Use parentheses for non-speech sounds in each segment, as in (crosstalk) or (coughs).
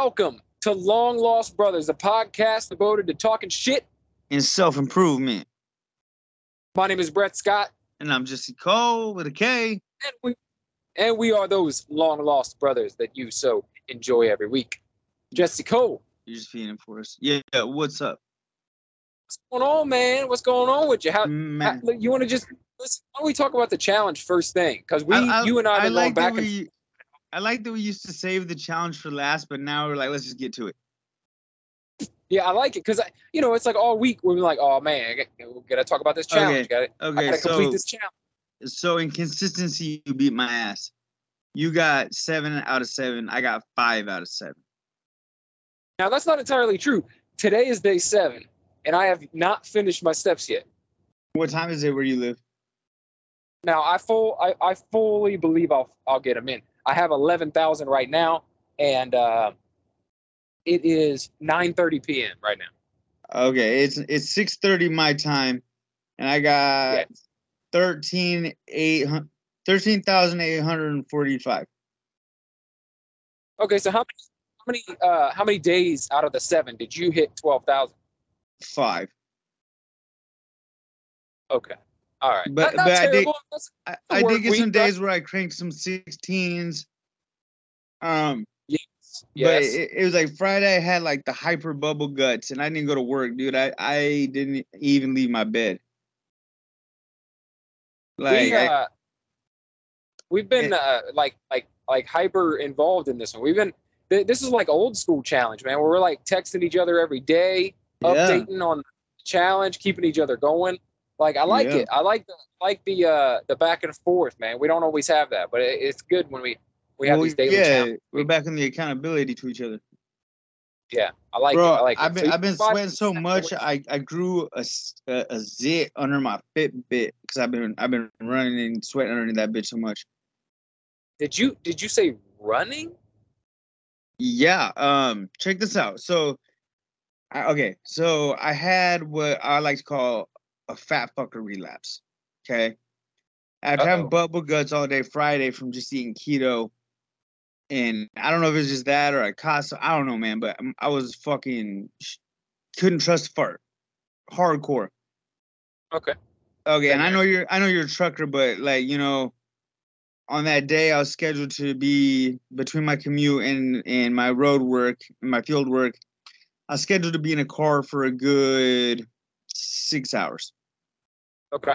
Welcome to Long Lost Brothers, a podcast devoted to talking shit. and self improvement. My name is Brett Scott, And I'm Jesse Cole with a K. and we and we are those long lost brothers that you so enjoy every week. Jesse Cole, You're just feeding for us. Yeah, yeah, what's up? what's going on, man? What's going on with you? How, how you want to just listen? Why don't we talk about the challenge first thing? Because we, I- I- you and I, have been going like back and we, I like that we used to save the challenge for last, but now we're like, let's just get to it. yeah, I like it because you know it's like all week we're like, oh man, I we gotta talk about this challenge. Got I Okay, gotta complete so this challenge. so in consistency, you beat my ass. You got seven out of seven. I got five out of seven. Now that's not entirely true. Today is day seven, and I have not finished my steps yet. What time is it where you live? Now I full I, I fully believe I'll I'll get them in. I have eleven thousand right now, and uh, it is nine thirty p.m. right now. Okay, it's it's six thirty my time, and I got Yeah. thirteen eight hun- thirteen thousand eight hundred and forty five. Okay, so how many how many uh how many days out of the seven did you hit twelve thousand? Five. Okay, all right, But- not, not but I did- terrible. That's- I, a I work did get some week, right? days where I cranked some sixteens. Um, yes, but yes. it, it was like Friday. I had like the hyper bubble guts, and I didn't go to work, dude. I I didn't even leave my bed. Like we, I- uh, we've been uh, like like like hyper involved in this one. We've been th- this is like old school challenge, man. Where we're like texting each other every day, yeah, updating on the challenge, keeping each other going. Like I like Yeah. it. I like the like the uh the back and forth, man. We don't always have that, but it, it's good when we we have well, these daily yeah, challenges. we're back on the accountability to each other. Yeah, I like Bro, it. I like I've it. been So I've been sweating so much. I, I grew a a zit under my Fitbit because I've been I've been running and sweating under that bitch so much. Did you did you say running? Yeah. Um. Check this out. So, I, okay. So I had what I like to call a fat fucker relapse. Okay. After Uh-oh. having bubble guts all day Friday from just eating keto, and I don't know if it's just that or I caught. some- I don't know, man. But I'm- was fucking couldn't trust fart, hardcore. Okay. Okay, and I know you're I know you're a trucker, but like you know, on that day I was scheduled to be between my commute and and my road work and my field work. I was scheduled to be in a car for a good six hours, Okay.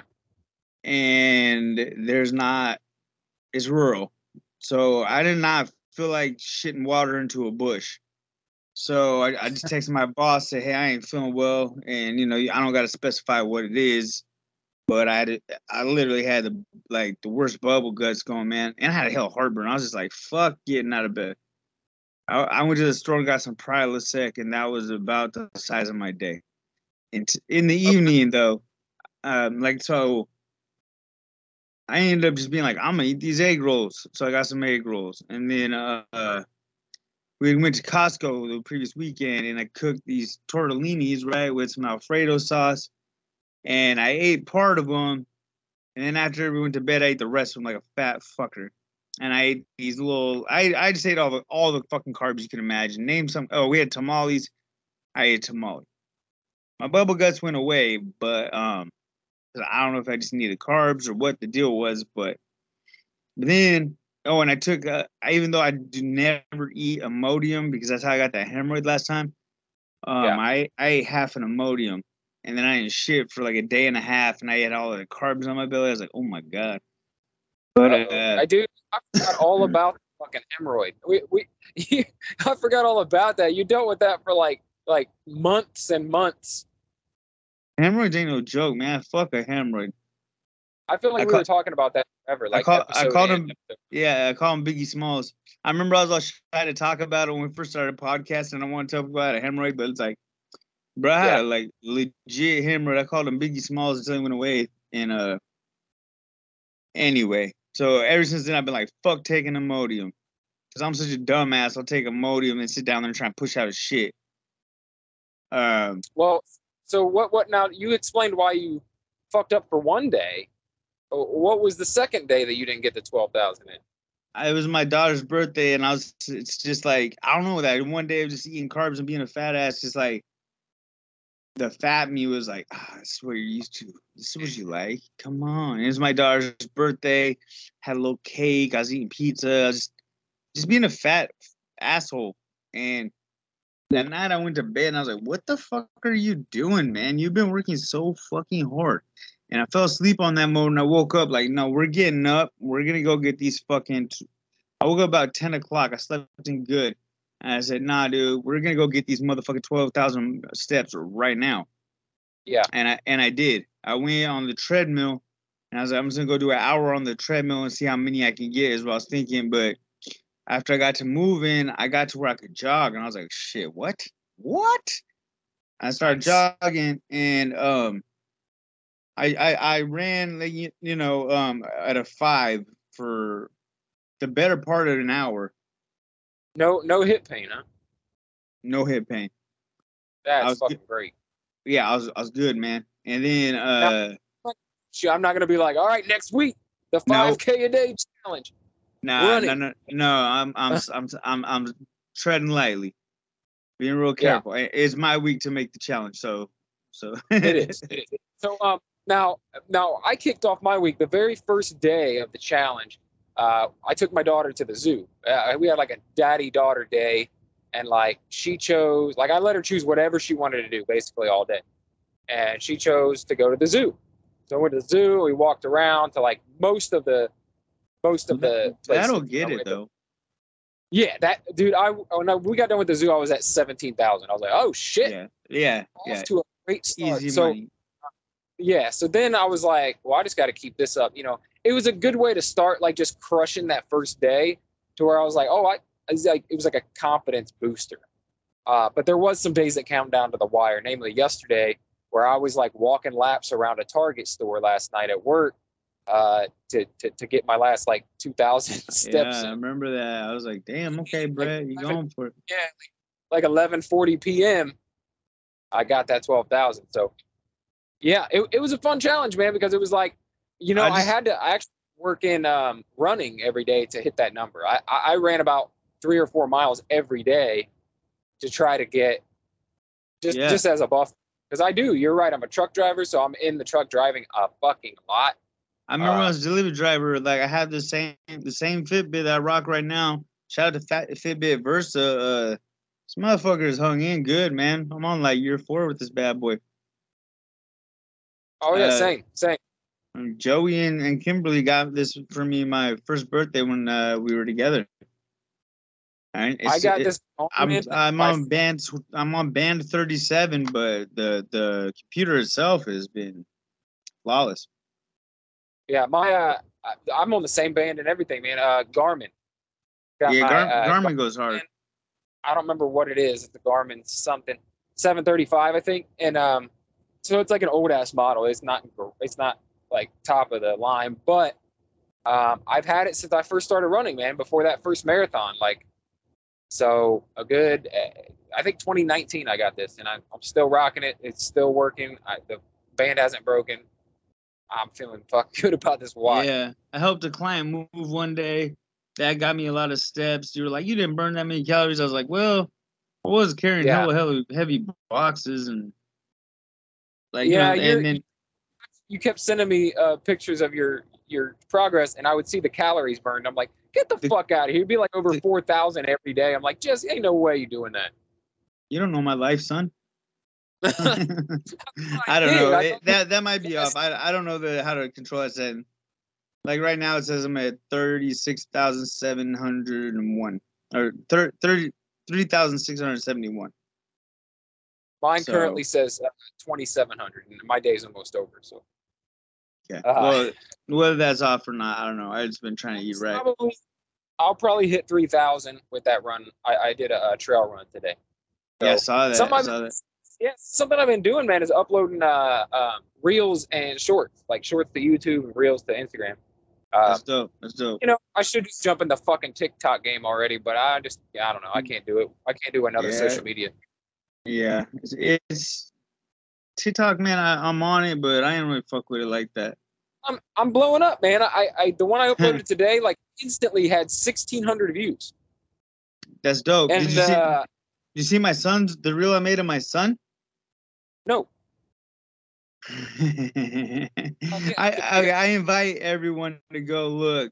and there's not. It's rural, so I did not feel like shitting water into a bush. So I, I just texted my boss, said, "Hey, I ain't feeling well, and you know I don't got to specify what it is." but I had I literally had the like the worst bubble guts going, man, and I had a hell of heartburn. I was just like, fuck getting out of bed. I, I went to the store and got some Prilosec, and that was about the size of my day. And t- in the evening, though, um, like so, I ended up just being like, I'm gonna eat these egg rolls. So I got some egg rolls, and then uh, we went to Costco the previous weekend, and I cooked these tortellinis right with some Alfredo sauce and I ate part of them. And then after we went to bed, I ate the rest of them like a fat fucker. And I ate these little. I I just ate all the all the fucking carbs you can imagine. Name some. Oh, we had tamales. I ate tamale. My bubble guts went away, but um, I don't know if I just needed carbs or what the deal was. But, but then oh, and I took. Uh, I, even though I do never eat Imodium because that's how I got that hemorrhoid last time. Um, Yeah. I I ate half an Imodium and then I didn't shit for like a day and a half, and I had all the carbs on my belly. I was like, oh my god. But uh, I do. I forgot all (laughs) about fucking hemorrhoid. We we (laughs) I forgot all about that. You dealt with that for like like months and months. Hemorrhoids ain't no joke, man. Fuck a hemorrhoid. I feel like I we call- were talking about that forever. Like call- I called him- episode- Yeah, I call him Biggie Smalls. I remember I was all shy to talk about it when we first started podcasting. and I want to talk about a hemorrhoid, but it's like, bro, I had Yeah. like legit hemorrhoid. I called him Biggie Smalls until he went away. And uh, anyway, so ever since then I've been like, fuck taking Imodium, because I'm such a dumbass. I'll take Imodium and sit down there and try and push out his shit. Um, Well, so what? What now? You explained why you fucked up for one day. What was the second day that you didn't get the twelve thousand in? it was my daughter's birthday, and I was. It's just like I don't know that one day of just eating carbs and being a fat ass. Just like the fat me was like, ah, this is what you're used to. This is what you like. Come on. It was my daughter's birthday. Had a little cake. I was eating pizza. I was just, just being a fat asshole. And that night I went to bed and I was like, what the fuck are you doing, man? You've been working so fucking hard. And I fell asleep on that mode and I woke up like, no, we're getting up. We're gonna go get these fucking. T-. I woke up about 10 o'clock. I slept in good. And I said, nah, dude, we're gonna go get these motherfucking 12,000 steps right now. Yeah. And I and I did. I went on the treadmill and I was like, I'm just gonna go do an hour on the treadmill and see how many I can get is what I was thinking. But after I got to moving, I got to where I could jog and I was like, shit, what? What? I started jogging and um I, I I ran like you, you know um at a five for the better part of an hour, No, no hip pain, huh? no hip pain. That's fucking great. Yeah, I was I was good, man. And then uh Shit, I'm not gonna be like, all right, next week, the No. 5K a day challenge. Nah, no no no I'm I'm I'm I'm I'm treading lightly, being real careful. It- It's my week to make the challenge, so so It is. (laughs) It is. So um, now, now I kicked off my week the very first day of the challenge. Uh, I took my daughter to the zoo. Uh, we had like a daddy daughter day, and like she chose, like I let her choose whatever she wanted to do basically all day, and she chose to go to the zoo. So I went to the zoo. We walked around to like most of the, most of the. places, That'll get it though. Yeah, that dude. I when I, we got done with the zoo, I was at seventeen thousand. I was like, oh shit, Yeah, yeah, yeah. to a great start. Easy so money. yeah so then i was like well i just got to keep this up you know it was a good way to start like just crushing that first day to where i was like oh i it was like, it was like a confidence booster uh, but there was some days that count down to the wire namely yesterday where i was like walking laps around a target store last night at work uh, to, to, to get my last like 2000 (laughs) steps Yeah, I remember that. I was like, damn, okay, Brett, you going for it? yeah like 11:40 p.m. I got that 12,000 so yeah it, it was a fun challenge man because it was like you know I I, had to I actually work in um, running every day to hit that number I, I I ran about three or four miles every day to try to get just Yeah. just as a buff because I do you're right I'm a truck driver so I'm in the truck driving a fucking lot I remember when I Uh, was a delivery driver, like I have the same the same Fitbit that I rock right now. Shout out to Fat Fitbit Versa. Uh, this motherfucker is hung in good, man. I'm on like year four with this bad boy. oh yeah Uh, same same Joey and, and Kimberly got this for me my first birthday when uh, we were together. I got it- this I'm I'm on band I'm on band 37, but the the computer itself has been flawless. Yeah, my uh, I'm on the same band and everything, man. Uh, Garmin. Got yeah, my, Gar- uh, Garmin goes hard. Garmin. I don't remember what it is. It's the Garmin something 735, I think. And um, so it's like an old ass model. It's not it's not like top of the line, but um, I've had it since I first started running, man. Before that first marathon, like so a good. Uh, I think 2019 I got this, and I'm, I'm still rocking it. It's still working. I, the band hasn't broken. I'm feeling fuck (laughs) good about this watch. Yeah, I helped a client move one day. That got me a lot of steps. You were like, you didn't burn that many calories. I was like, well, I was carrying Yeah. hella heavy, heavy boxes and like, Yeah, you know, and then you kept sending me uh, pictures of your your progress, and I would see the calories burned. I'm like, get the, The- fuck out of here! You'd be like over four thousand every day. I'm like, just ain't no way you're doing that. you don't know my life, son. I don't know. I It- that that might be Yes. off. I I don't know the how to control that setting. Like right now, it says I'm at thirty six thousand seven hundred and one, or thir- thirty three thousand six hundred seventy one. Mine So- currently says uh, 2,700, and my day's almost over. So yeah. Uh, well, whether that's off or not, I don't know. I just been trying to eat right. probably, I'll probably hit 3,000 with that run. I, I did a, a trail run today. Yeah, I saw that. I somebody- saw that. Yeah, something I've been doing, man, is uploading uh, um, reels and shorts, like shorts to YouTube and reels to Instagram. Uh, That's dope. That's dope. you know, I should just jump in the fucking TikTok game already, but I just, yeah, I don't know. I can't do it. I can't do another Yeah. social media. Yeah, it's, it's TikTok, man. I, I'm on it, but I ain't really fuck with it like that. I'm I'm blowing up, man. I I the one I (laughs) uploaded today like instantly had 1600 views. That's dope. And Did you see? uh, you see my son's the reel I made of my son? No, (laughs) I, (laughs) I I invite everyone to go look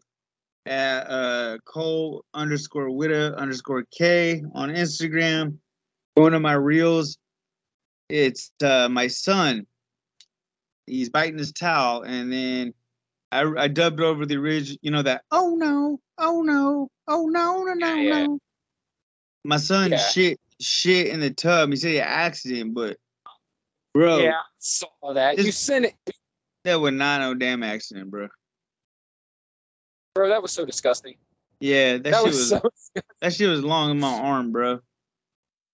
at uh Cole underscore Witta underscore K on Instagram. One of my reels. It's uh my son. He's biting his towel, and then I I dubbed over the original. You know that? Oh no! Oh no! Oh no! No no Yeah, yeah. no! My son Yeah. shit shit in the tub. He said he accident, but bro, yeah, I saw that. You sent it, that was not no damn accident, bro. bro. That was so disgusting. Yeah, that, That, shit was, was, so, (laughs) that shit was long in my arm, bro.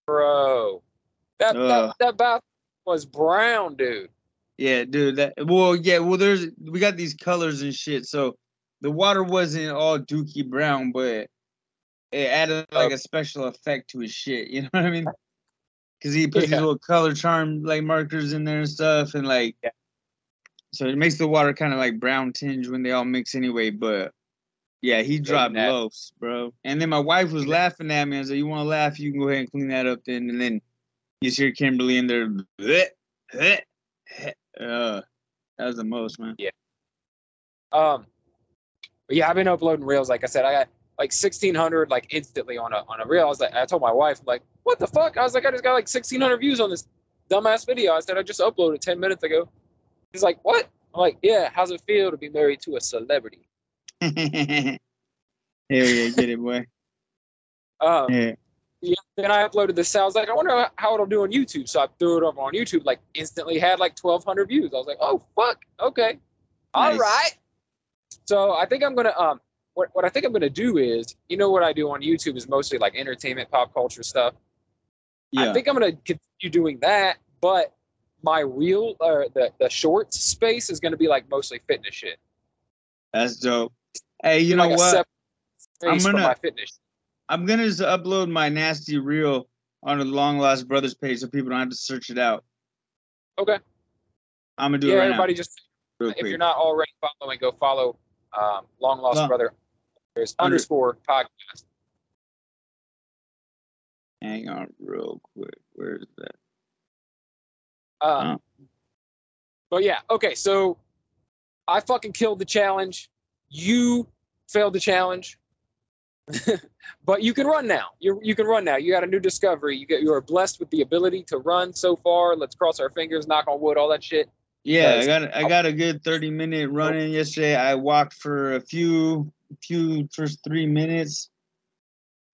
bro. That, Ugh. that that bath was brown, dude. Yeah, dude. That well, yeah. Well, there's we got these colors and shit. So the water wasn't all dookie brown, but it added like a special effect to his shit. (laughs) You know what I mean? Because he puts Yeah. these little color charm like markers in there and stuff, and like, Yeah. so it makes the water kind of like brown tinge when they all mix anyway. But yeah, he dropped that- loafs, bro. And then my wife was laughing at me. I said, "You want to laugh? You can go ahead and clean that up then." And then you see Kimberly in there. "Bleh, bleh, bleh." Uh, that was the most, man. Yeah. Um, yeah, I've been uploading reels. Like I said, I got like 1600 like instantly on a on a reel. I was like, I told my wife, like, what the fuck? I was like, I just got like 1600 views on this dumbass video. I said, I just uploaded 10 minutes ago. He's like, what? I'm like, yeah. How's it feel to be married to a celebrity? (laughs) Hell yeah, get it, boy. Um, Yeah. yeah, then I uploaded this. I was like, I wonder how it'll do on YouTube. So I threw it up on YouTube. Like instantly had like 1,200 views. I was like, oh fuck, okay, all Nice. right. So I think I'm gonna um, what what I think I'm gonna do is, you know, what I do on YouTube is mostly like entertainment, pop culture stuff. Yeah. I think I'm gonna continue doing that, but my real or the the shorts space is gonna be like mostly fitness shit. That's dope. Hey, you know like what? I'm gonna- my fitness. I'm gonna just upload my nasty reel on the Long Lost Brothers page so people don't have to search it out. Okay. I'm gonna do Yeah, it right everybody just real if you're not already following, go follow um, Long Lost Long- Brother there's underscore podcast. Hang on, real quick. Where is that? Um, But yeah, okay. So I fucking killed the challenge. You failed the challenge. (laughs) but you can run now. You you can run now. You got a new discovery. You get you are blessed with the ability to run so far. Let's cross our fingers, knock on wood, all that shit. Yeah, I got I got a good 30 minute run in yesterday. I walked for a few few first three minutes.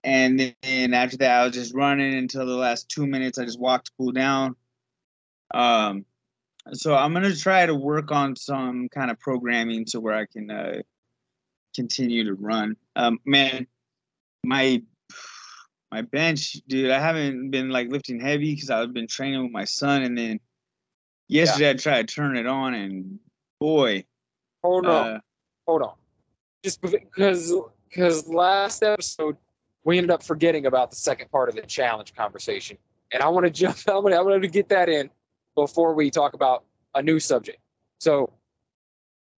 And then after that I was just running until the last two minutes. I just walked to cool down. Um so I'm gonna try to work on some kind of programming to where I can uh continue to run. Um man, my my bench, dude, I haven't been like lifting heavy because I've been training with my son and then yesterday I tried to turn it on and boy, Hold on, uh, hold on. Just because because last episode we ended up forgetting about the second part of the challenge conversation, and I want to jump. (laughs) I want I want to get that in before we talk about a new subject. So,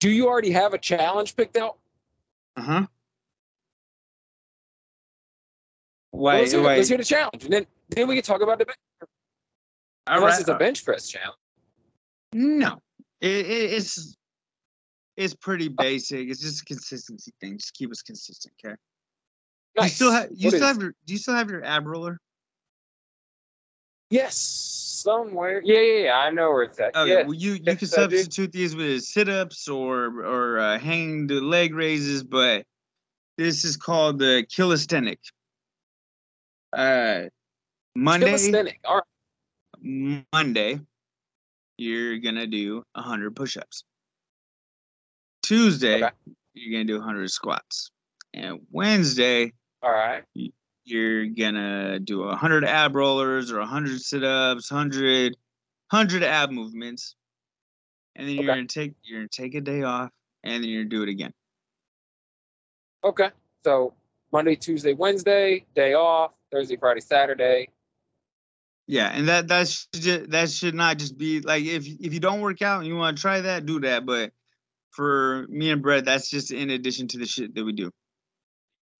do you already have a challenge picked out? uh-huh. Well, Why let's, hear, why let's hear the challenge, and then then we can talk about the bench. all Unless right, it's a uh, bench press challenge. No. It, it, it's it's pretty basic. It's just a consistency thing. Just keep us consistent, okay? You still have you What still is- have your do you still have your ab roller? yes, somewhere. Yeah, yeah, yeah. I know where it's at. Okay, yeah. well you you yes, can substitute these with sit ups or or uh, hang the leg raises, but this is called the calisthenic. Uh, Monday Calisthenic. All right. Monday, you're gonna do hundred push-ups. Tuesday, Okay. you're gonna do hundred squats, and Wednesday, All right. you're gonna do a 100 ab rollers or a 100 sit-ups 100 100 ab movements and then you're Okay. gonna take you're gonna take a day off and then you're gonna do it again Okay. So Monday, Tuesday, Wednesday, day off. Thursday, Friday, Saturday. yeah and that that should ju- that should not just be like if if you don't work out and you want to try that do that but for me and Brett, that's just in addition to the shit that we do.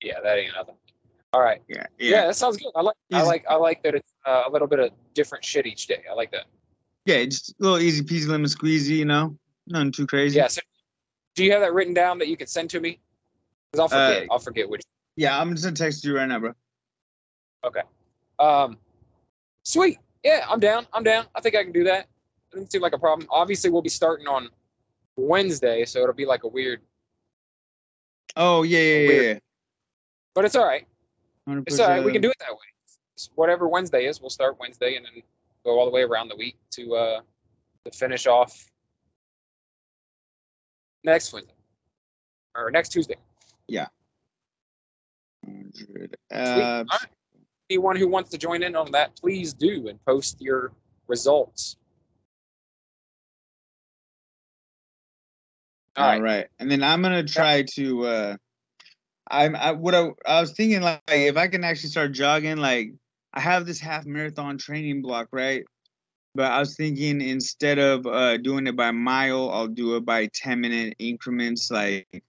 Yeah, that ain't nothing. All right. Yeah, Yeah, that sounds good. I like. I like. I like that it's uh, a little bit of different shit each day. I like that. Yeah, just a little easy peasy lemon squeezy, you know, nothing too crazy. Yeah. So, do you have that written down that you could send to me? Because I'll forget. I'll forget which. Yeah, I'm just gonna text you right now, bro. Okay. Um, sweet. Yeah, I'm down. I'm down. I think I can do that. It Doesn't seem like a problem. Obviously, we'll be starting on Wednesday, so it'll be like a weird, Oh yeah, yeah, yeah, Weird. yeah. But it's all right. 100%. It's all right. We can do it that way. It's whatever Wednesday is, we'll start Wednesday and then go all the way around the week to uh to finish off next Wednesday or next Tuesday. 100 Sweet. abs. All right. Anyone who wants to join in on that, please do and post your results. All All right. right. And then I'm gonna try to uh I'm I what I, I was thinking like if I can actually start jogging, like I have this half marathon training block, right? But I was thinking instead of uh doing it by mile, I'll do it by 10 minute increments. Like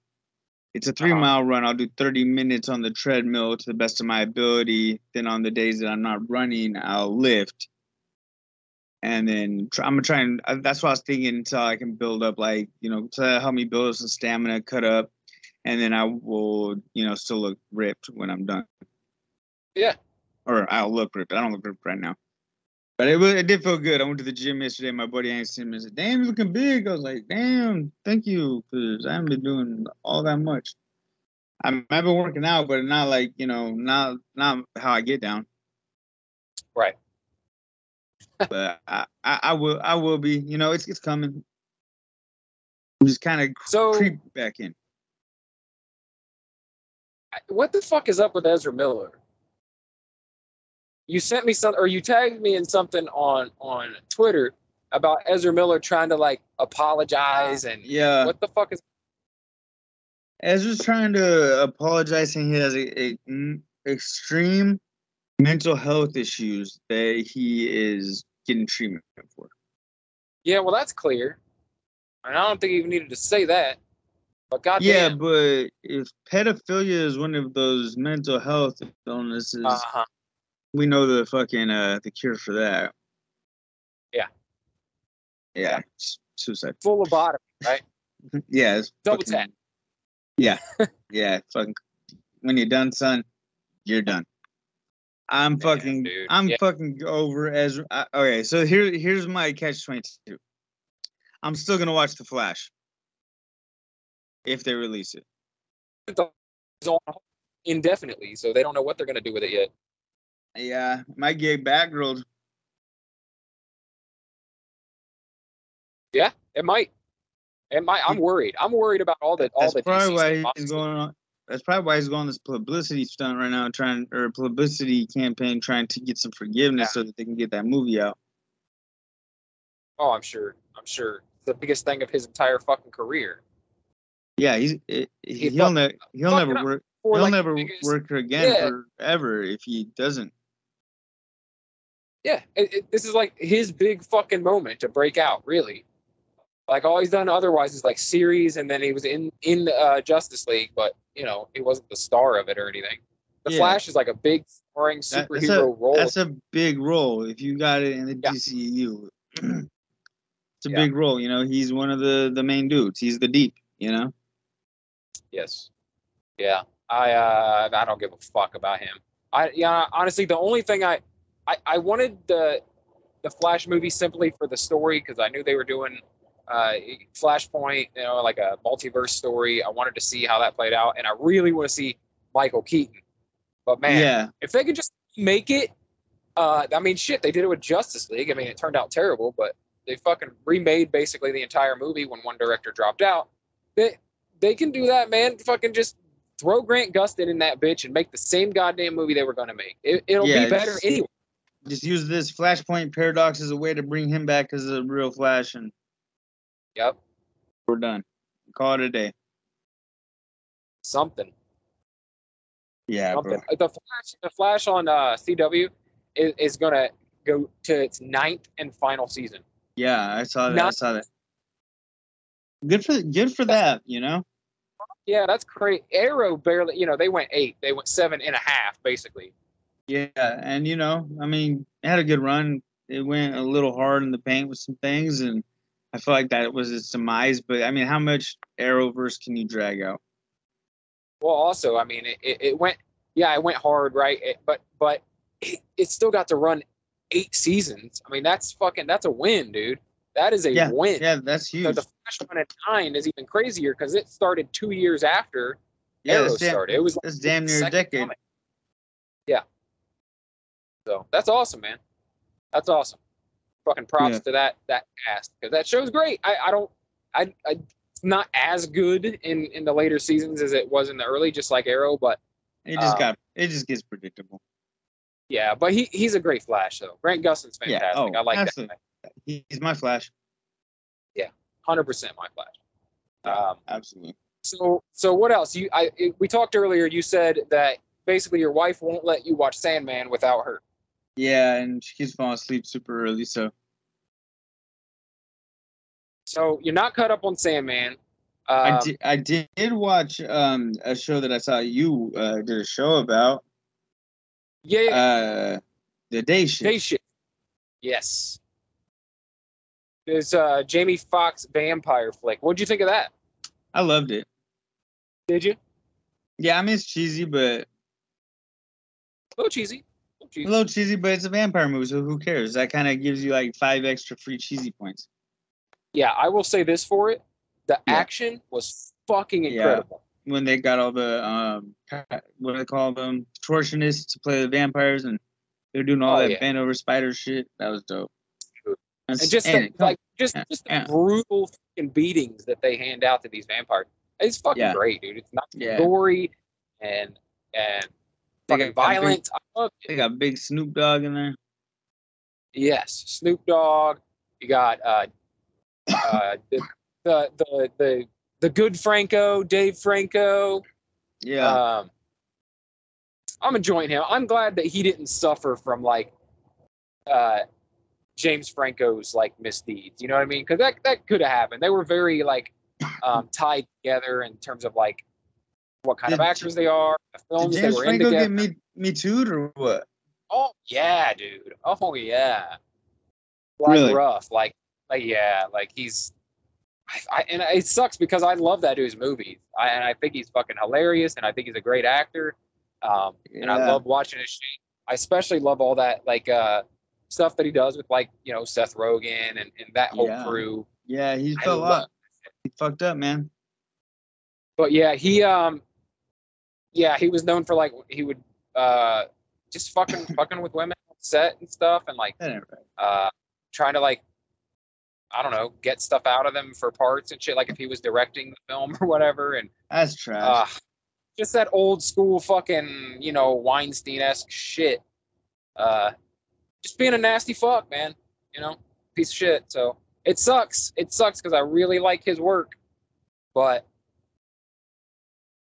it's a 3 Uh-huh. mile run. I'll do 30 minutes on the treadmill to the best of my ability. Then on the days that I'm not running, I'll lift. And then try, I'm gonna try and uh, that's what I was thinking until I can build up like you know to help me build up some stamina, cut up, and then I will you know still look ripped when I'm done. Yeah. Or I'll look ripped. I don't look ripped right now, but it was, it did feel good. I went to the gym yesterday. My buddy me, said, "Damn, you're looking big." I was like, "Damn, thank you," because I haven't been doing all that much. I'm, I've been working out, but not like you know, not not how I get down. Right. (laughs) but I, I, I will I will be. You know, it's it's coming. I'm just kind of So creep back in. What the fuck is up with Ezra Miller? You sent me some, or you tagged me in something on on Twitter about Ezra Miller trying to like apologize and Yeah, what the fuck is? Ezra's trying to apologize, and he has a, a extreme mental health issues that he is getting treatment for. Yeah, well, that's clear, and I don't think he even needed to say that. But Yeah, but if pedophilia is one of those mental health illnesses, uh-huh. we know the fucking uh the cure for that. Yeah. Yeah, suicide. full of bottom, right? (laughs) Yeah, Double fucking- tap. Yeah, (laughs) yeah. Fucking, when you're done, son, you're done. I'm fucking. I'm Yeah. fucking over as. I, okay, so here, here's my catch twenty two. I'm still gonna watch The Flash if they release it. It's on indefinitely, so they don't know what they're gonna do with it yet. Yeah, might get Batgirl. It might. It might. I'm worried. I'm worried about all the all That's the probably DC why he's going on. That's probably why he's going on this publicity stunt right now, trying or publicity campaign, trying to get some forgiveness so that they can get that movie out. Oh, I'm sure. I'm sure. The biggest thing of his entire fucking career. Yeah, he's He he'll fuck- never he'll never work he'll like never biggest- work again Yeah. forever if he doesn't. Yeah, it, it- this is like his big fucking moment to break out. Really, like all he's done otherwise is like series, and then he was in in uh, Justice League, but you know he wasn't the star of it or anything. The Yeah. Flash is like a big starring superhero that's a, role. That's a big role if you got it in the Yeah. DCU. (clears throat) it's a Yeah. big role, you know. He's one of the the main dudes. He's the deep, you know. Yes. Yeah. I uh I don't give a fuck about him. I yeah, honestly the only thing I I, I wanted the the Flash movie simply for the story because I knew they were doing uh Flashpoint, you know, like a multiverse story. I wanted to see how that played out and I really want to see Michael Keaton. But man, Yeah, if they could just make it uh I mean shit, they did it with Justice League. I mean it turned out terrible, but they fucking remade basically the entire movie when one director dropped out. They they can do that, man. Fucking just throw Grant Gustin in that bitch and make the same goddamn movie they were gonna make. It, it'll Yeah, be better just- anyway. just use this Flashpoint paradox as a way to bring him back as a real Flash, and Yep. we're done. Call it a day. Something. Yeah, something. The Flash the Flash on uh CW is, is gonna go to its ninth and final season. Yeah, I saw that. I saw that. Good for good for that, you know. Yeah, that's great. Arrow barely, you know, they went eight. They went seven and a half, basically. Yeah, and you know, I mean, it had a good run. It went a little hard in the paint with some things, and I feel like that was its demise. But I mean, how much Arrowverse can you drag out? Well, also, I mean, it, it, it went, yeah, it went hard, right? It, but but it, (clears throat) it still got to run eight seasons. I mean, that's fucking, that's a win, dude. That is a Yeah, win. Yeah, that's So huge. the Flash one at nine is even crazier because it started two years after Yeah, Arrow damn, started. It was that's damn near a decade. comic. Yeah. So that's awesome, man. That's awesome. Fucking props Yeah. to that that cast because that show's great. I, I don't I I it's not as good in in the later seasons as it was in the early, just like Arrow, but It just Um, got it just gets predictable. yeah, but he he's a great Flash though. Grant Gustin's Yeah, fantastic. oh, I like absolutely. He's my Flash. Yeah, Hundred percent my Flash. Um, Absolutely. So, so what else? You, I, we talked earlier. You said that basically your wife won't let you watch Sandman without her. Yeah, and she keeps falling asleep super early, so So you're not caught up on Sandman. I Um, did. I did watch um a show that I saw you uh, did a show about yeah, yeah, uh the day shift. day shift. Yes. There's uh, Jamie Foxx vampire flick. What'd you think of that? I loved it. Did you? Yeah, I mean it's cheesy, but A little cheesy. A little a cheesy. little cheesy, but it's a vampire movie, so who cares? That kind of gives you like five extra free cheesy points. Yeah, I will say this for it: the Yeah. action was fucking incredible. Yeah. When they got all the um what do they call them contortionists to play the vampires, and they're doing all Oh, that yeah. over spider shit. That was dope. And just the, and- like just yeah, just the yeah. brutal fucking beatings that they hand out to these vampires. It's fucking Yeah. great, dude. It's not gory and and They fucking got big- violent. I love it. they got big Snoop Dogg in there. Yes, Snoop Dogg. You got uh, uh, the, the the the the good Franco, Dave Franco. Yeah, Um, I'm enjoying him. I'm glad that he didn't suffer from like uh, James Franco's like misdeeds. You know what I mean? Because that that could have happened. They were very like um, (coughs) tied together in terms of like what kind of actors they are, the did films they James were in Franco together. get me me too or what? Oh yeah, dude. Oh yeah. Like Really? rough. Like like yeah. Like he's. I, I, and it sucks because I love that dude's movies. I, and I think he's fucking hilarious, and I think he's a great actor. Um, and I love watching his shit. I especially love all that like uh stuff that he does with like you know Seth Rogen and, and that whole Yeah. crew. Yeah, he's I fell up. He fucked up, man. But yeah, he um yeah, he was known for like he would uh just fucking (coughs) fucking with women on set and stuff and like That ain't right. uh trying to like I don't know, get stuff out of them for parts and shit like if he was directing the film (laughs) or whatever and That's trash. uh just that old school fucking, you know, Weinstein-esque shit. Uh just being a nasty fuck, man, you know, piece of shit. So it sucks. It sucks because I really like his work. But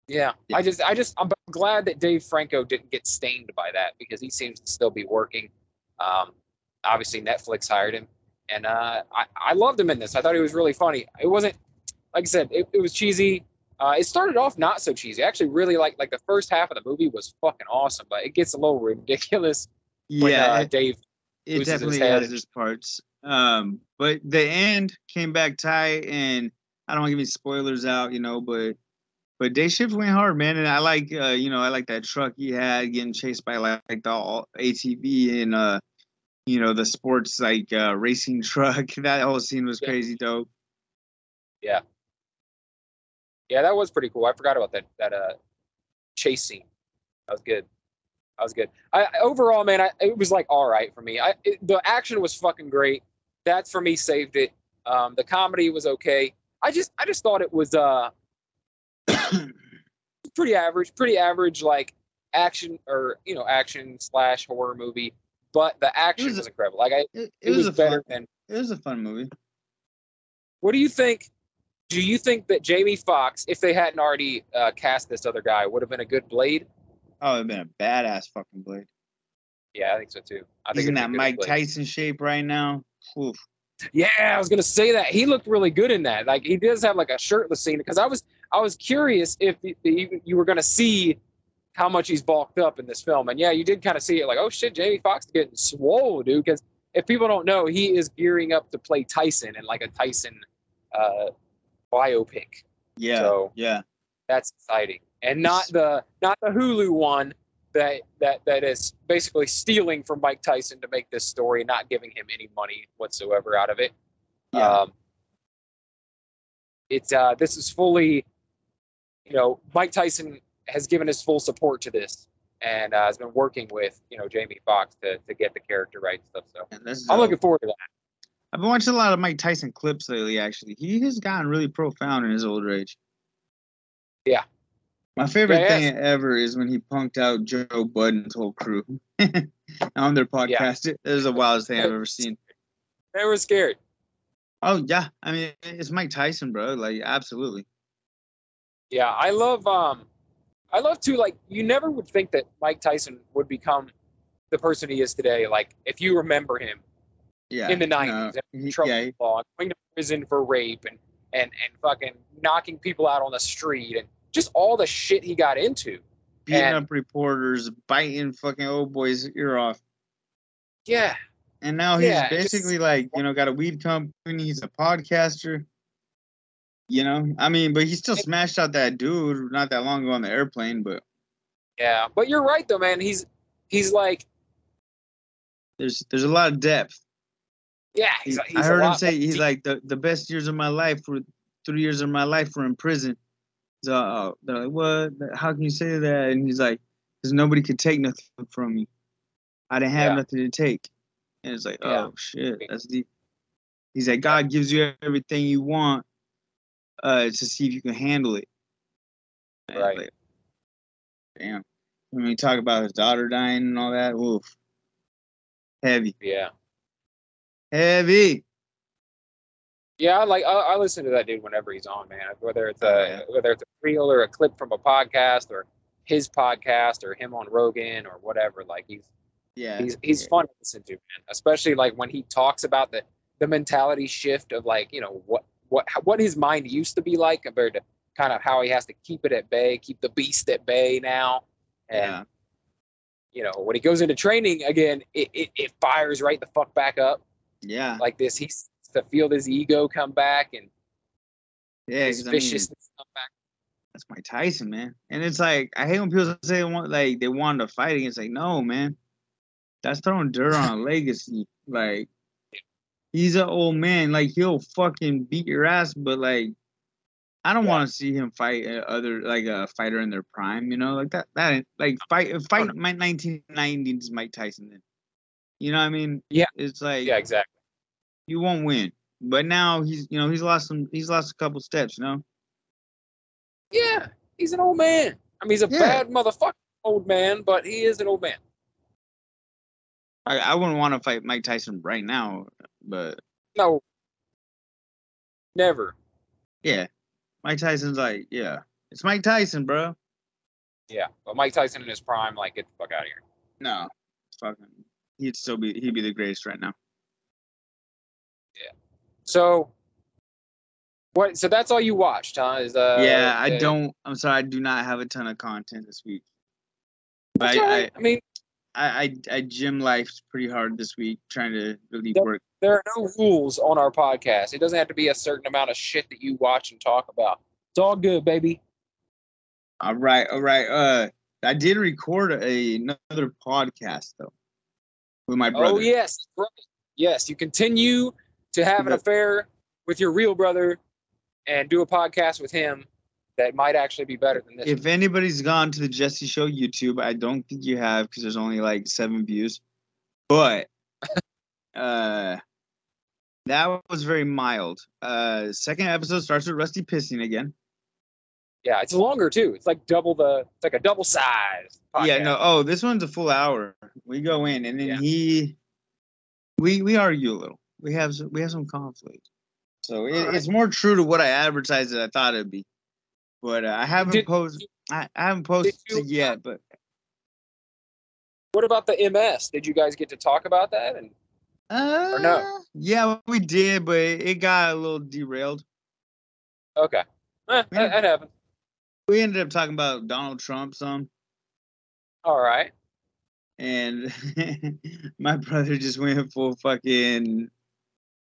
yeah, Yeah. I just I just I'm glad that Dave Franco didn't get stained by that because he seems to still be working. Um obviously Netflix hired him. And uh I, I loved him in this. I thought he was really funny. It wasn't like I said, it, it was cheesy. Uh, it started off not so cheesy. I actually really like like the first half of the movie was fucking awesome, but it gets a little ridiculous when yeah, uh, Dave. It definitely has its parts. Um, but the end came back tight, and I don't want to give any spoilers out, you know, but but day shift went hard, man. And I like, uh, you know, I like that truck he had getting chased by like, like the all- ATV and uh, you know, the sports like uh, racing (laughs) truck. That whole scene was Yeah. crazy dope. Yeah. Yeah, that was pretty cool. I forgot about that that uh chase scene. That was good. That was good. I I- overall, man, I, it was like all right for me. I it, the action was fucking great. That for me saved it. Um, the comedy was okay. I just I just thought it was uh (coughs) pretty average, pretty average like action or you know action slash horror movie. But the action was was, incredible. Like I, It, it, it was, was, a better fun, than it was a fun movie. What do you think? Do you think that Jamie Foxx, if they hadn't already uh, cast this other guy, would have been a good Blade? Oh, it'd been a badass fucking blade. Yeah, I think so too. I He's think in that be a good Mike Blade. Tyson shape right now. Oof. Yeah, I was gonna say that he looked really good in that. Like he does have like a shirtless scene because I was I was curious if the, the, you were gonna see how much he's bulked up in this film, and yeah, you did kind of see it. Like, oh shit, Jamie Foxx is getting swole, dude. Because if people don't know, he is gearing up to play Tyson in like a Tyson uh, biopic. Yeah, So- yeah, That's exciting, and not the not the Hulu one that that that is basically stealing from Mike Tyson to make this story, not giving him any money whatsoever out of it. yeah. Um, it's uh, this is fully, you know, Mike Tyson has given his full support to this and uh, has been working with you know Jamie Foxx to to get the character right and stuff. So And I'm dope. looking forward to that. I've been watching a lot of Mike Tyson clips lately. Actually, he has gotten really profound in his older age. Yeah. My favorite Yeah, thing ever is when he punked out Joe Budden's whole crew (laughs) on their podcast. It was the wildest thing I've ever seen. They were scared. Oh yeah, I mean it's Mike Tyson, bro. Like absolutely. Yeah, I love um, I love to like you never would think that Mike Tyson would become the person he is today. Like if you remember him Yeah. in the '90s, he- trouble yeah, law, going to prison for rape and and and fucking knocking people out on the street and just all the shit he got into. beating and- up reporters, biting fucking old boys' ear off. Yeah, And now he's Yeah, basically like, you know, got a weed company. He's a podcaster. You know, I mean, but he still smashed out that dude not that long ago on the airplane. But yeah. But you're right though, man. He's he's like there's there's a lot of depth. yeah. He- He's, he's I heard him say he's deep. like the, the best years of my life were three years of my life were in prison. Uh, they're like, what? How can you say that? And he's like, because nobody could take nothing from me. I didn't have Yeah. nothing to take. And it's like, Yeah. oh shit, that's deep. He's like, God gives you everything you want, uh, to see if you can handle it. And Right. like, damn. When we talk about his daughter dying and all that, oof. Heavy. yeah. Heavy. Yeah, I like I, I listen to that dude whenever he's on, man. Whether it's a Oh, whether it's a reel or a clip from a podcast or his podcast or him on Rogan or whatever. Like he's Yeah. he's he's yeah. fun to listen to, man. Especially like when he talks about the the mentality shift of like you know what what what his mind used to be like compared to kind of how he has to keep it at bay, keep the beast at bay now, and Yeah. you know when he goes into training again, it, it it fires right the fuck back up Yeah. like this. He's to feel his ego come back and Yeah. his 'cause I mean, viciousness come back. that's Mike Tyson, man. And it's like I hate when people say they want like they want to fight against. Like, no, man, that's throwing dirt on a (laughs) legacy. Like, he's an old man. Like, he'll fucking beat your ass. But like, I don't Yeah. want to see him fight uh, other like a fighter in their prime. You know, like that. That like fight fight my 1990s Mike Tyson. Then, you know what I mean? Yeah. It's like Yeah, exactly. You won't win. But now he's you know he's lost some he's lost a couple steps. You know. Yeah, he's an old man. I mean, he's a Yeah. bad motherfucker, old man, but he is an old man. I, I wouldn't want to fight Mike Tyson right now, but No, never. yeah, Mike Tyson's like, yeah, it's Mike Tyson, bro. Yeah, but Mike Tyson in his prime, like, get the fuck out of here. No, fucking, he'd still be he'd be the greatest right now. So, what? So that's all you watched, huh? Is uh? yeah, I uh, don't. I'm sorry, I do not have a ton of content this week. But all right. I mean, I, I, I, I gym life's pretty hard this week, trying to really Yep. work. there are no rules on our podcast. It doesn't have to be a certain amount of shit that you watch and talk about. It's all good, baby. All right, all right. Uh, I did record a, another podcast though with my brother. Oh yes, right. yes. You continue to have an affair with your real brother, and do a podcast with him that might actually be better than this. If anybody's gone to the Jesse Show YouTube, I don't think you have because there's only like seven views. But (laughs) uh that was very mild. Uh second episode starts with Rusty pissing again. yeah, it's longer too. It's like double the. It's like a double size. Yeah, no, oh, this one's a full hour. We go in and then Yeah. he we we argue a little. We have some, we have some conflict. So it, Alright. it's more true to what I advertised that I thought it'd be. But uh, I haven't Did- posted I, I haven't posted you- yet, but What about the MS? Did you guys get to talk about that? And Uh, no? Yeah, we did, but it got a little derailed. Okay, eh, that, that happened. We ended up talking about Donald Trump some, All right. and (laughs) my brother just went full fucking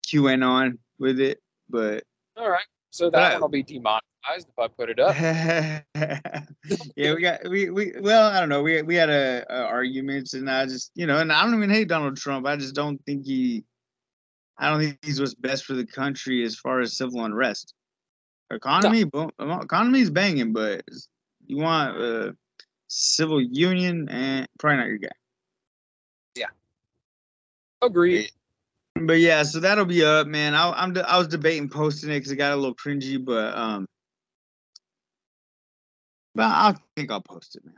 QAnon with it. But All right. So that one will be demonetized if I put it up. (laughs) yeah, we got we we well, I don't know. We we had a, a arguments, and I just you know, and I don't even hate Donald Trump. I just don't think he, I don't think he's what's best for the country as far as civil unrest. Economy, boom, economy's banging, but you want uh, civil union, and probably not your guy. Yeah, agreed. But yeah, so that'll be up, man. I, I'm de- I was debating posting it because it got a little cringy, but um, but I think I'll post it, man.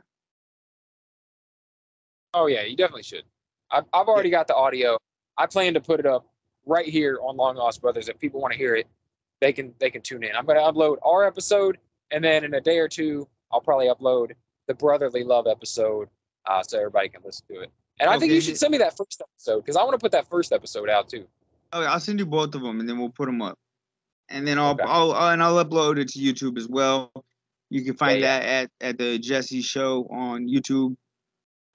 Oh yeah, you definitely should. I've, I've already got the audio. I plan to put it up right here on Long Lost Brothers. If people want to hear it, they can they can tune in. I'm going to upload our episode, and then in a day or two, I'll probably upload the Brotherly Love episode, uh, so everybody can listen to it. And I think you should send me that first episode because I want to put that first episode out too. Oh, I'll send you both of them, and then we'll put them up, and then I'll, Okay. I'll, I'll and I'll upload it to YouTube as well. You can find Yeah, that at at the Jesse Show on YouTube.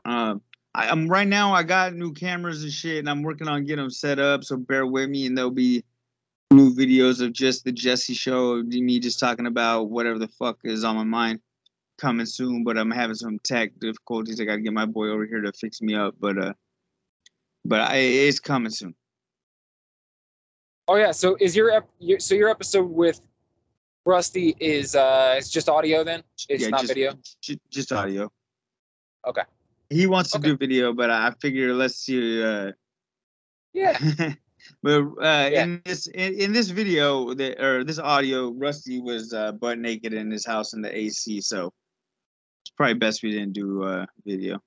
Um, I, I'm right now. I got new cameras and shit, and I'm working on getting them set up. So bear with me, and there'll be new videos of just the Jesse Show, me just talking about whatever the fuck is on my mind. Coming soon, but I'm having some tech difficulties. I got to get my boy over here to fix me up, but uh, but I, it's coming soon. Oh yeah, so is your, ep- your so your episode with Rusty is uh it's just audio then? It's Yeah, not just- video. Ju- just audio. Okay. He wants to Okay. do video, but I figure let's see. Uh, Yeah. (laughs) but uh, Yeah. in this in, in this video that or this audio, Rusty was uh, butt naked in his house in the AC, so it's probably best we didn't do uh, video.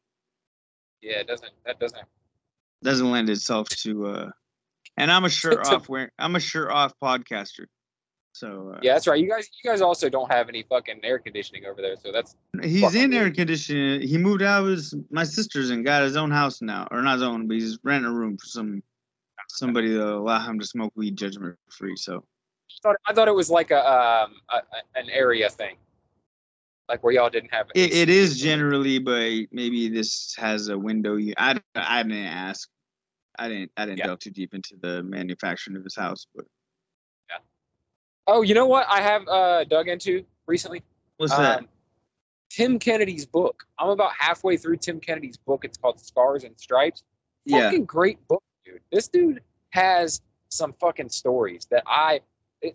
Yeah, it doesn't that doesn't Doesn't lend itself to. Uh, and I'm a (laughs) shirt off wearing. I'm a shirt off podcaster. So uh, Yeah, that's right. You guys, you guys also don't have any fucking air conditioning over there, so that's He's in air conditioning. He moved out of his my sister's and got his own house now, or not his own, but he's renting a room for some somebody to allow him to smoke weed judgment free. So I thought, I thought it was like a um a- an area thing, like where y'all didn't have it, it is generally, but maybe this has a window. You, I I didn't ask. I didn't I didn't Yeah. delve too deep into the manufacturing of his house, but yeah Oh, you know what? I have uh dug into recently. what's that? Um, Tim Kennedy's book. I'm about halfway through Tim Kennedy's book. It's called Scars and Stripes. Yeah, Fucking great book, dude. This dude has some fucking stories that I.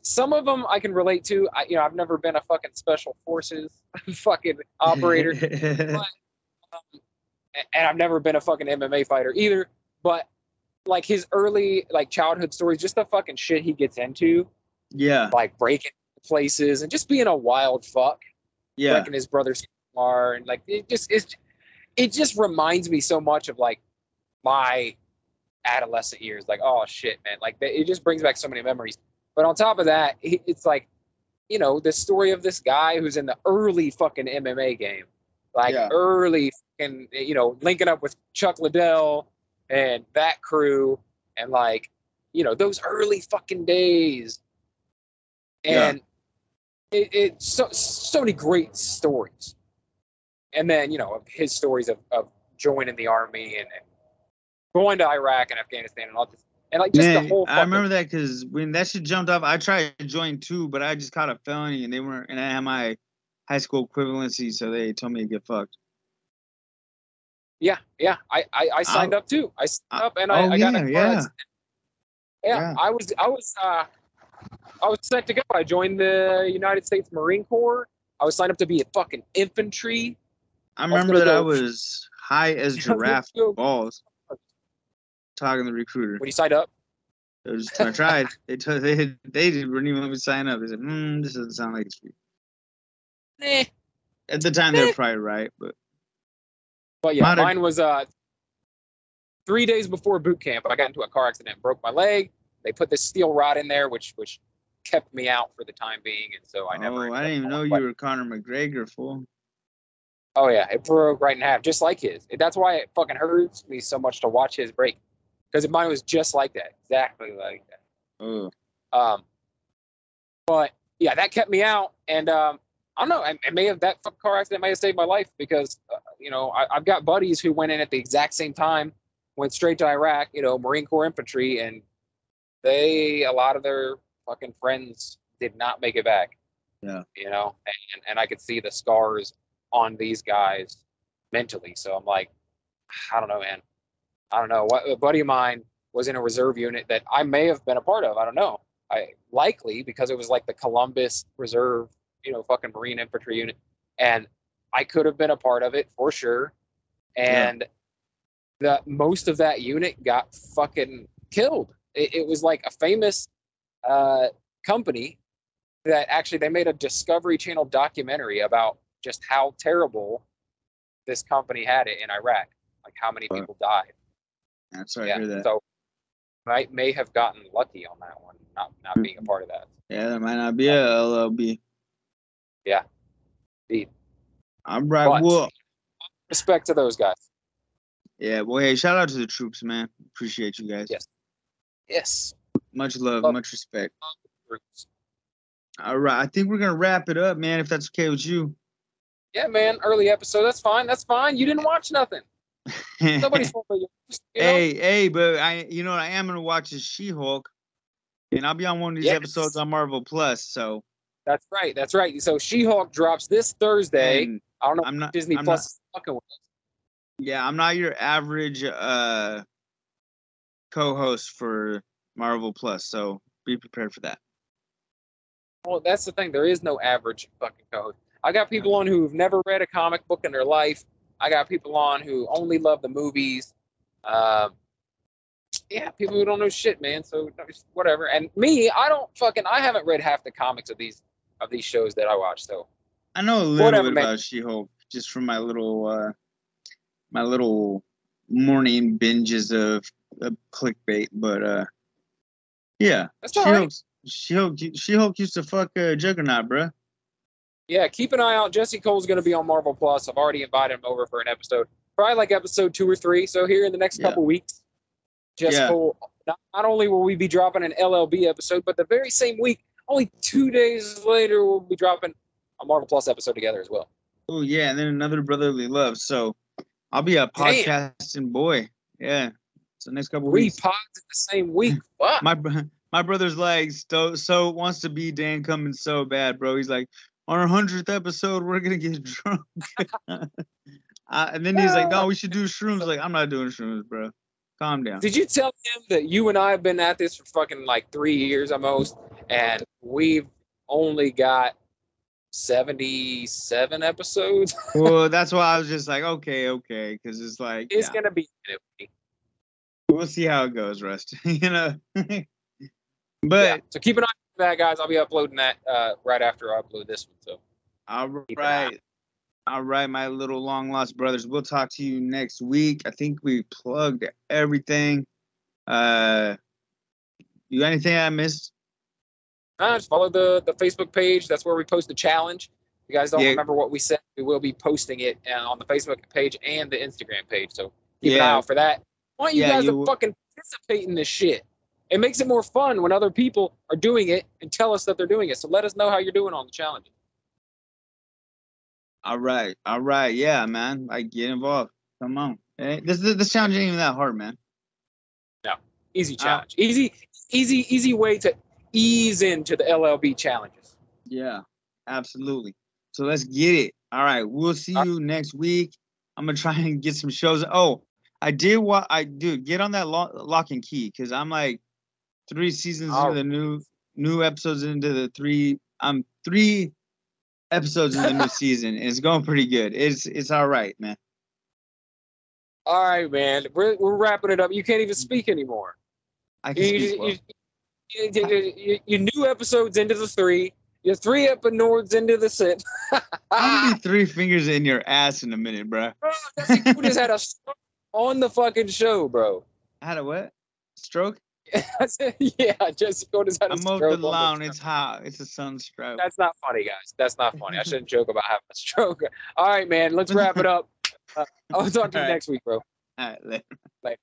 Some of them I can relate to. I, you know, I've never been a fucking special forces (laughs) fucking operator. (laughs) Um, a- and I've never been a fucking MMA fighter either. But like his early like childhood stories, just the fucking shit he gets into, yeah, like breaking places and just being a wild fuck, yeah, wrecking his brother's car, and like it just it's it just reminds me so much of like my adolescent years. Like oh shit, man, like it just brings back so many memories. But on top of that, it's like you know the story of this guy who's in the early fucking MMA game, like Yeah. early fucking you know linking up with Chuck Liddell and that crew, and like you know those early fucking days, Yeah. and it, it's so so many great stories, and then you know of his stories of, of joining the army and, and going to Iraq and Afghanistan and all this, and like just Man, the whole. I remember that because when that shit jumped off, I tried to join too, but I just caught a felony and they weren't, and I had my high school equivalency, so they told me to get fucked. Yeah, yeah. I I, I signed up too. I signed Uh, up and I, oh, I got yeah, yeah. Yeah, Yeah. I was I was uh I was set to go. I joined the United States Marine Corps. I was signed up to be a fucking infantry. I remember gonna that I was high as (laughs) I giraffe balls. Talking to the recruiter. When you signed up, It was, I tried. (laughs) They told they they didn't even let me sign up. They said, "Hmm, this doesn't sound like it's for you." eh. At the time, they were probably right, but But yeah, Modern- mine was uh three days before boot camp. I got into a car accident, broke my leg. They put this steel rod in there, which which kept me out for the time being, and so I never. oh, I didn't even know you were Conor McGregor, fool. Oh yeah, it broke right in half, just like his. That's why it fucking hurts me so much to watch his break. Because mine was just like that, exactly like that. Oh, Um, but yeah, that kept me out, and um, I don't know. It may have that car accident may have saved my life because uh, you know I, I've got buddies who went in at the exact same time, went straight to Iraq. You know, Marine Corps infantry, and they a lot of their fucking friends did not make it back. Yeah. You know, and and I could see the scars on these guys mentally. So I'm like, I don't know, man. I don't know. What a buddy of mine was in a reserve unit that I may have been a part of. I don't know. I likely because it was like the Columbus Reserve, you know, fucking Marine infantry unit, and I could have been a part of it for sure. And the most of that unit got fucking killed. It, it was like a famous uh, company that actually they made a Discovery Channel documentary about just how terrible this company had it in Iraq, like how many people died. I'm sorry yeah, to hear that. so might may have gotten lucky on that one, not not being a part of that. yeah, there might not be a LLB. Yeah, indeed. All right, But- well, Respect to those guys. yeah, well, hey, shout out to the troops, man. Appreciate you guys. Yes. Yes. Much love, Love- much respect. Groups. All right, I think we're gonna wrap it up, man. If that's okay with you. Yeah, man. Early episode. That's fine. That's fine. You didn't watch nothing. (laughs) Nobody's fault but (laughs) you know? hey, hey, but I, you know, I am gonna watch the She-Hulk, and I'll be on one of these Yes. episodes on Marvel Plus. So, That's right. That's right. So She-Hulk drops this Thursday. and I don't know. I'm not Disney I'm Plus is fucking with yeah, I'm not your average uh co-host for Marvel Plus, so be prepared for that. Well, that's the thing. There is no average fucking co-host. I got people on who've never read a comic book in their life. I got people on who only love the movies. Um, yeah, people who don't know shit, man. So whatever. And me, I don't fucking. I haven't read half the comics of these of these shows that I watch. So I know a little Whatever, bit man. about She-Hulk just from my little uh my little morning binges of, of clickbait, but uh yeah, that's all right. She-Hulk, She-Hulk, She-Hulk used to fuck uh, Juggernaut, bruh. Yeah, keep an eye out. Jesse Cole's going to be on Marvel Plus. I've already invited him over for an episode, probably like episode two or three. So here in the next Yeah. couple weeks, just Yeah. Not, not only will we be dropping an LLB episode, but the very same week, only two days later, we'll be dropping a Marvel Plus episode together as well. Oh yeah, and then another brotherly love. So I'll be a Damn. podcasting boy. Yeah. So next couple Three weeks. pods in the same week. (laughs) Fuck. my my brother's like so so wants to be Dan Cummins so bad, bro. He's like, on our hundredth episode, we're gonna get (laughs) drunk. (laughs) uh, and then he's like, no, we should do shrooms. Like, I'm not doing shrooms, bro. Calm down. Did you tell him that you and I have been at this for fucking like three years almost, and we've only got seventy-seven episodes? (laughs) well, that's why I was just like, okay, okay, because it's like, It's yeah, gonna be. we'll see how it goes, Rust. (laughs) you know. (laughs) Yeah. but So keep an eye on that, guys. I'll be uploading that uh, right after I upload this one. So all Keep an eye. right. All right, my little long lost brothers. We'll talk to you next week. I think we plugged everything. Uh, you got anything I missed? uh, just follow the the Facebook page. That's where we post the challenge. If you guys don't Yeah. remember what we said, we will be posting it uh, on the Facebook page and the Instagram page. So keep an eye out for that. I want you Yeah, guys you to fucking participate in this shit. It makes it more fun when other people are doing it and tell us that they're doing it. So let us know how you're doing on the challenge. All right, all right, yeah, man. Like, get involved. Come on. Eh, This this, this challenge ain't even that hard, man. No, easy Uh, challenge. Easy, easy, easy way to ease into the LLB challenges. Yeah, absolutely. So let's get it. All right, we'll see Uh, you next week. I'm gonna try (laughs) and get some shows. Oh, I did what I do. Get on that lock, Locke and Key because I'm like three seasons Oh. into the new new episodes into the three. I'm three episodes in the new season. And it's going pretty good. It's it's all right, man. All right, man. We're, we're wrapping it up. You can't even speak anymore. I can You, speak you, well. you, you, you, you new episodes into the three. You're three episodes into the six. (laughs) I'm be three fingers in your ass in a minute, bro. Bro, Cole just had a stroke on the fucking show, bro. I had a what? Stroke? I (laughs) yeah, Jesse Cole just had a I'm stroke. over on the the lawn. It's hot. It's a sunstroke. That's not funny, guys. That's not funny. I shouldn't joke about having a stroke. All right, man. Let's (laughs) wrap it up. Uh, I'll talk to you right. next week, bro. All right, later. Later.